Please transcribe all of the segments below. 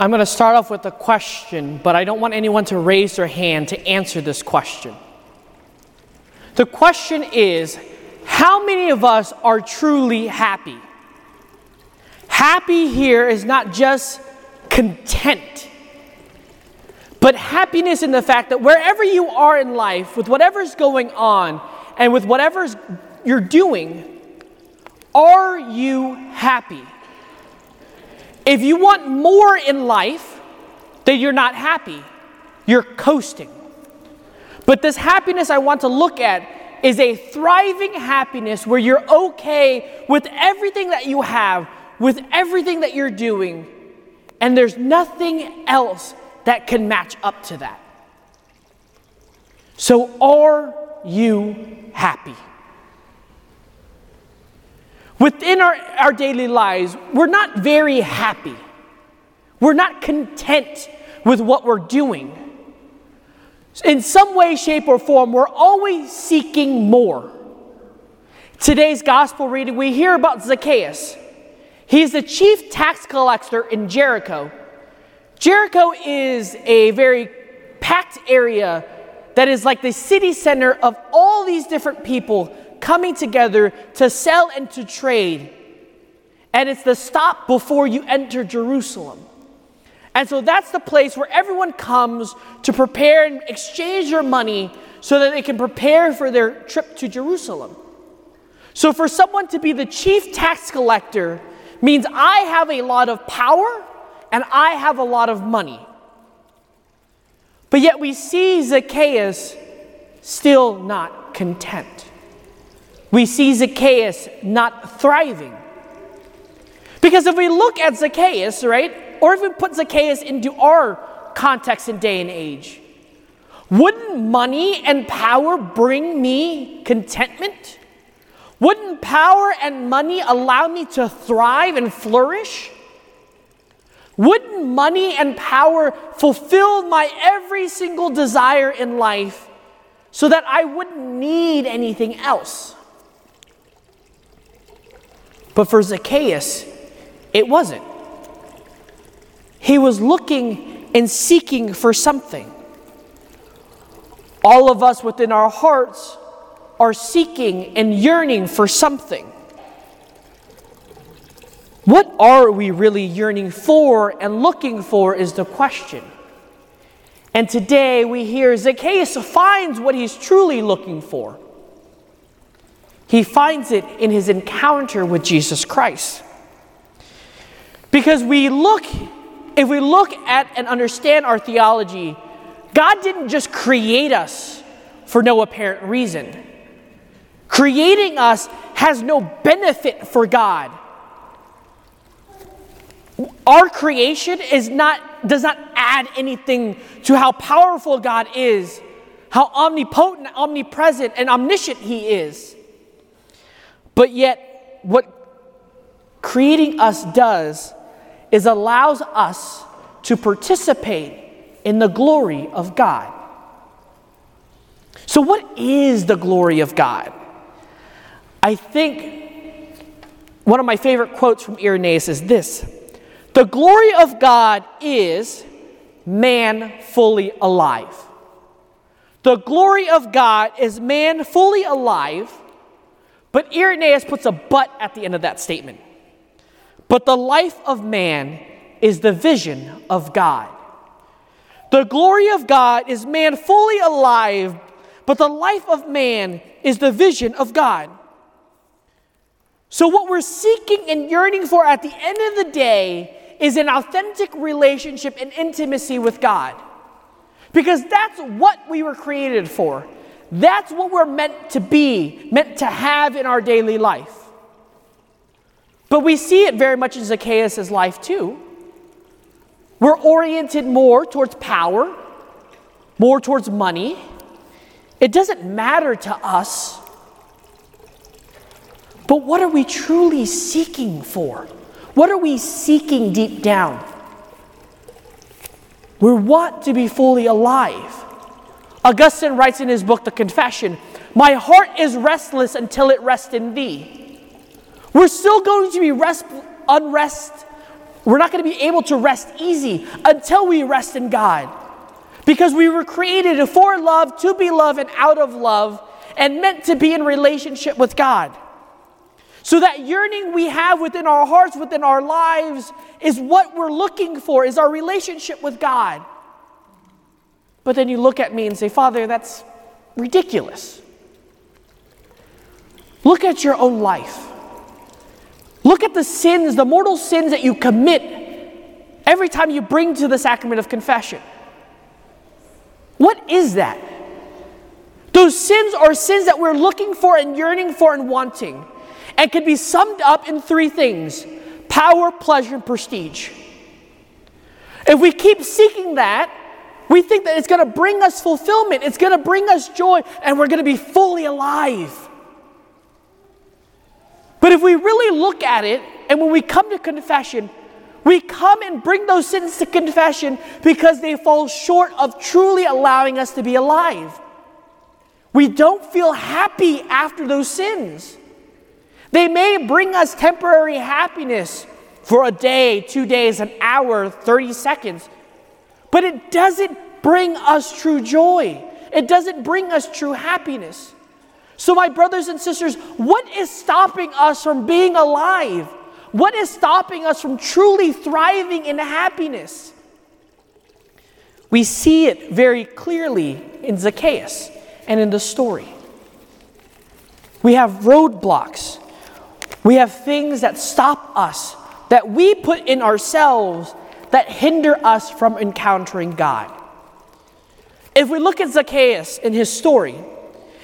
I'm going to start off with a question, but I don't want anyone to raise their hand to answer this question. The question is how many of us are truly happy? Happy here is not just content, but happiness in the fact that wherever you are in life, with whatever's going on, and with whatever you're doing, are you happy? If you want more in life, then you're not happy. You're coasting. But this happiness I want to look at is a thriving happiness where you're okay with everything that you have, with everything that you're doing, and there's nothing else that can match up to that. So, are you happy? Within our, our daily lives, we're not very happy. We're not content with what we're doing. In some way, shape, or form, we're always seeking more. Today's gospel reading, we hear about Zacchaeus. He's the chief tax collector in Jericho. Jericho is a very packed area that is like the city center of all these different people coming together to sell and to trade. And it's the stop before you enter Jerusalem. And so that's the place where everyone comes to prepare and exchange their money so that they can prepare for their trip to Jerusalem. So for someone to be the chief tax collector means I have a lot of power and I have a lot of money. But yet we see Zacchaeus still not content we see Zacchaeus not thriving. Because if we look at Zacchaeus, right, or if we put Zacchaeus into our context and day and age, wouldn't money and power bring me contentment? Wouldn't power and money allow me to thrive and flourish? Wouldn't money and power fulfill my every single desire in life so that I wouldn't need anything else? But for Zacchaeus, it wasn't. He was looking and seeking for something. All of us within our hearts are seeking and yearning for something. What are we really yearning for and looking for is the question. And today we hear Zacchaeus finds what he's truly looking for. He finds it in his encounter with Jesus Christ. Because we look, if we look at and understand our theology, God didn't just create us for no apparent reason. Creating us has no benefit for God. Our creation is not, does not add anything to how powerful God is, how omnipotent, omnipresent, and omniscient He is. But yet, what creating us does is allows us to participate in the glory of God. So, what is the glory of God? I think one of my favorite quotes from Irenaeus is this The glory of God is man fully alive. The glory of God is man fully alive but Irenaeus puts a but at the end of that statement. But the life of man is the vision of God. The glory of God is man fully alive, but the life of man is the vision of God. So, what we're seeking and yearning for at the end of the day is an authentic relationship and intimacy with God. Because that's what we were created for. That's what we're meant to be, meant to have in our daily life. But we see it very much in Zacchaeus' life too. We're oriented more towards power, more towards money. It doesn't matter to us. But what are we truly seeking for? What are we seeking deep down? We want to be fully alive. Augustine writes in his book, The Confession, My heart is restless until it rests in thee. We're still going to be rest, unrest we're not going to be able to rest easy until we rest in God. Because we were created for love, to be loved, and out of love, and meant to be in relationship with God. So that yearning we have within our hearts, within our lives, is what we're looking for, is our relationship with God. But then you look at me and say, Father, that's ridiculous. Look at your own life. Look at the sins, the mortal sins that you commit every time you bring to the sacrament of confession. What is that? Those sins are sins that we're looking for and yearning for and wanting, and can be summed up in three things power, pleasure, and prestige. If we keep seeking that, we think that it's going to bring us fulfillment, it's going to bring us joy, and we're going to be fully alive. But if we really look at it, and when we come to confession, we come and bring those sins to confession because they fall short of truly allowing us to be alive. We don't feel happy after those sins. They may bring us temporary happiness for a day, two days, an hour, 30 seconds, but it doesn't bring us true joy. It doesn't bring us true happiness. So, my brothers and sisters, what is stopping us from being alive? What is stopping us from truly thriving in happiness? We see it very clearly in Zacchaeus and in the story. We have roadblocks. We have things that stop us, that we put in ourselves that hinder us from encountering God. If we look at Zacchaeus in his story,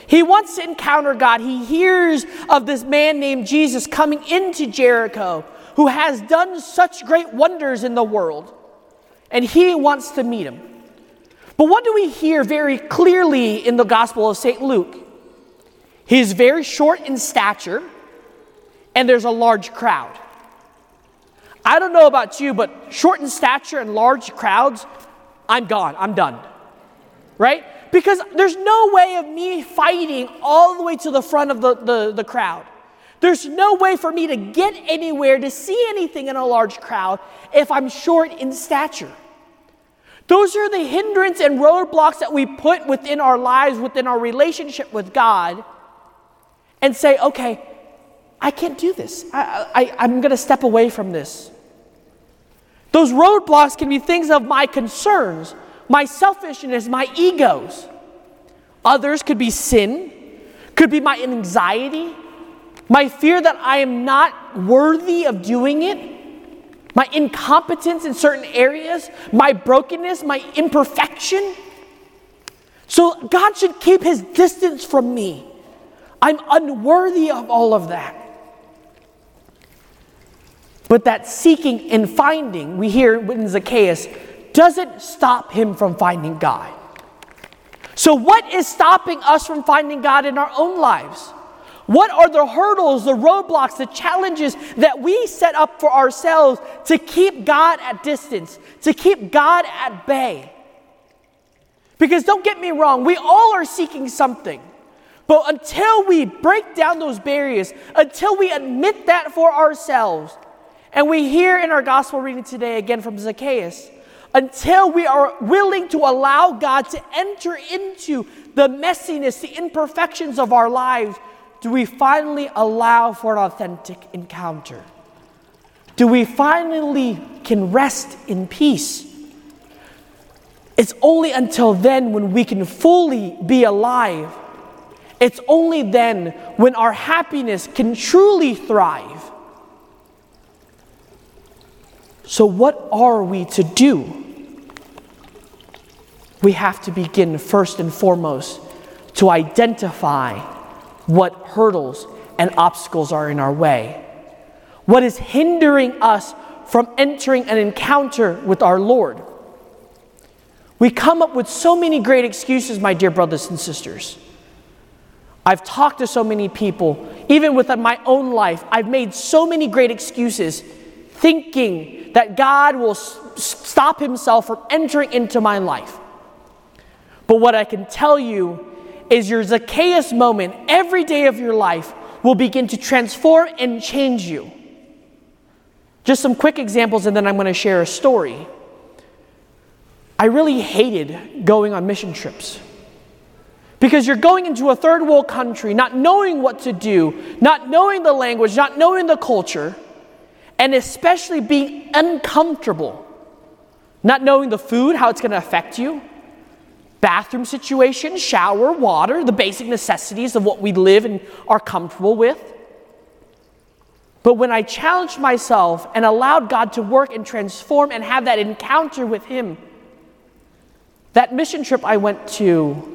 he wants to encounter God. He hears of this man named Jesus coming into Jericho who has done such great wonders in the world. And he wants to meet him. But what do we hear very clearly in the Gospel of St. Luke? He is very short in stature, and there's a large crowd. I don't know about you, but short in stature and large crowds, I'm gone. I'm done. Right? Because there's no way of me fighting all the way to the front of the, the, the crowd. There's no way for me to get anywhere to see anything in a large crowd if I'm short in stature. Those are the hindrance and roadblocks that we put within our lives, within our relationship with God, and say, okay, I can't do this. I, I, am going to step away from this. Those roadblocks can be things of my concerns, my selfishness, my egos. Others could be sin, could be my anxiety, my fear that I am not worthy of doing it, my incompetence in certain areas, my brokenness, my imperfection. So God should keep his distance from me. I'm unworthy of all of that. But that seeking and finding, we hear in Zacchaeus, doesn't stop him from finding God. So, what is stopping us from finding God in our own lives? What are the hurdles, the roadblocks, the challenges that we set up for ourselves to keep God at distance, to keep God at bay? Because don't get me wrong, we all are seeking something. But until we break down those barriers, until we admit that for ourselves, and we hear in our gospel reading today again from Zacchaeus, until we are willing to allow God to enter into the messiness, the imperfections of our lives, do we finally allow for an authentic encounter? Do we finally can rest in peace? It's only until then when we can fully be alive. It's only then when our happiness can truly thrive. So, what are we to do? we have to begin first and foremost to identify what hurdles and obstacles are in our way. What is hindering us from entering an encounter with our Lord? We come up with so many great excuses, my dear brothers and sisters. I've talked to so many people, even within my own life, I've made so many great excuses thinking that God will s- stop himself from entering into my life. But what I can tell you is your Zacchaeus moment every day of your life will begin to transform and change you. Just some quick examples, and then I'm going to share a story. I really hated going on mission trips. Because you're going into a third world country not knowing what to do, not knowing the language, not knowing the culture, and especially being uncomfortable. Not knowing the food, how it's going to affect you, bathroom situation, shower, water, the basic necessities of what we live and are comfortable with. But when I challenged myself and allowed God to work and transform and have that encounter with Him, that mission trip I went to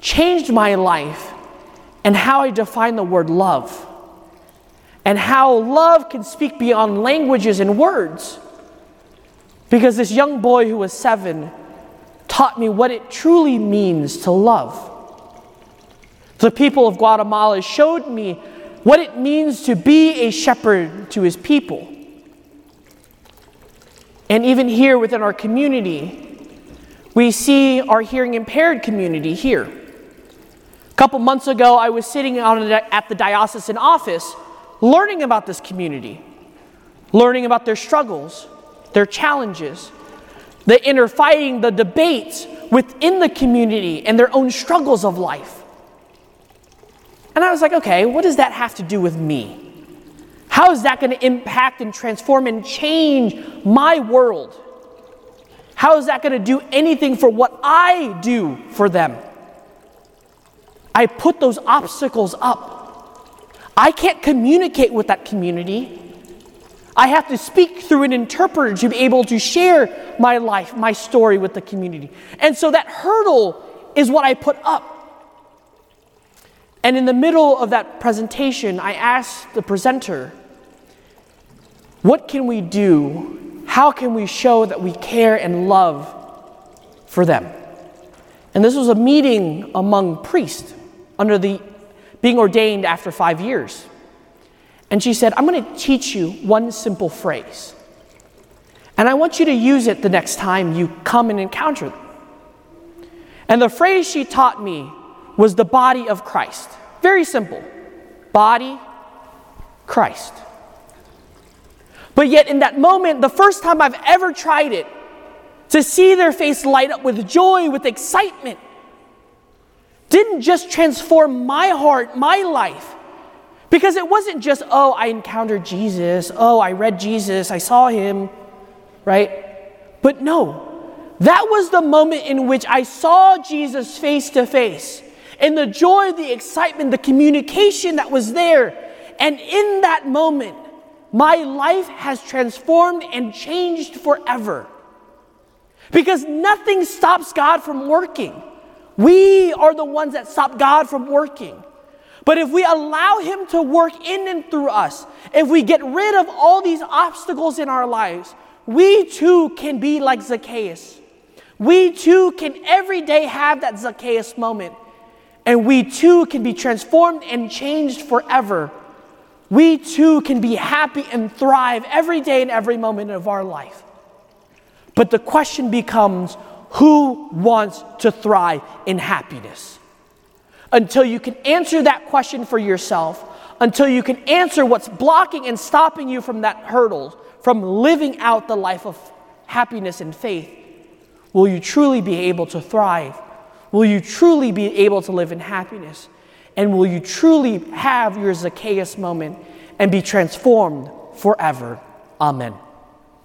changed my life and how I define the word love, and how love can speak beyond languages and words. Because this young boy who was seven taught me what it truly means to love. The people of Guatemala showed me what it means to be a shepherd to his people. And even here within our community, we see our hearing impaired community here. A couple months ago, I was sitting at the diocesan office learning about this community, learning about their struggles, their challenges, the inner fighting, the debates within the community, and their own struggles of life. And I was like, okay, what does that have to do with me? How is that going to impact and transform and change my world? How is that going to do anything for what I do for them? I put those obstacles up. I can't communicate with that community. I have to speak through an interpreter to be able to share my life, my story with the community. And so that hurdle is what I put up. And in the middle of that presentation, I asked the presenter, What can we do? How can we show that we care and love for them? And this was a meeting among priests under the being ordained after five years. And she said, I'm going to teach you one simple phrase. And I want you to use it the next time you come and encounter them. And the phrase she taught me was the body of Christ. Very simple body, Christ. But yet, in that moment, the first time I've ever tried it, to see their face light up with joy, with excitement, didn't just transform my heart, my life. Because it wasn't just, oh, I encountered Jesus, oh, I read Jesus, I saw him, right? But no, that was the moment in which I saw Jesus face to face. And the joy, the excitement, the communication that was there. And in that moment, my life has transformed and changed forever. Because nothing stops God from working. We are the ones that stop God from working. But if we allow Him to work in and through us, if we get rid of all these obstacles in our lives, we too can be like Zacchaeus. We too can every day have that Zacchaeus moment. And we too can be transformed and changed forever. We too can be happy and thrive every day and every moment of our life. But the question becomes who wants to thrive in happiness? Until you can answer that question for yourself, until you can answer what's blocking and stopping you from that hurdle, from living out the life of happiness and faith, will you truly be able to thrive? Will you truly be able to live in happiness? And will you truly have your Zacchaeus moment and be transformed forever? Amen.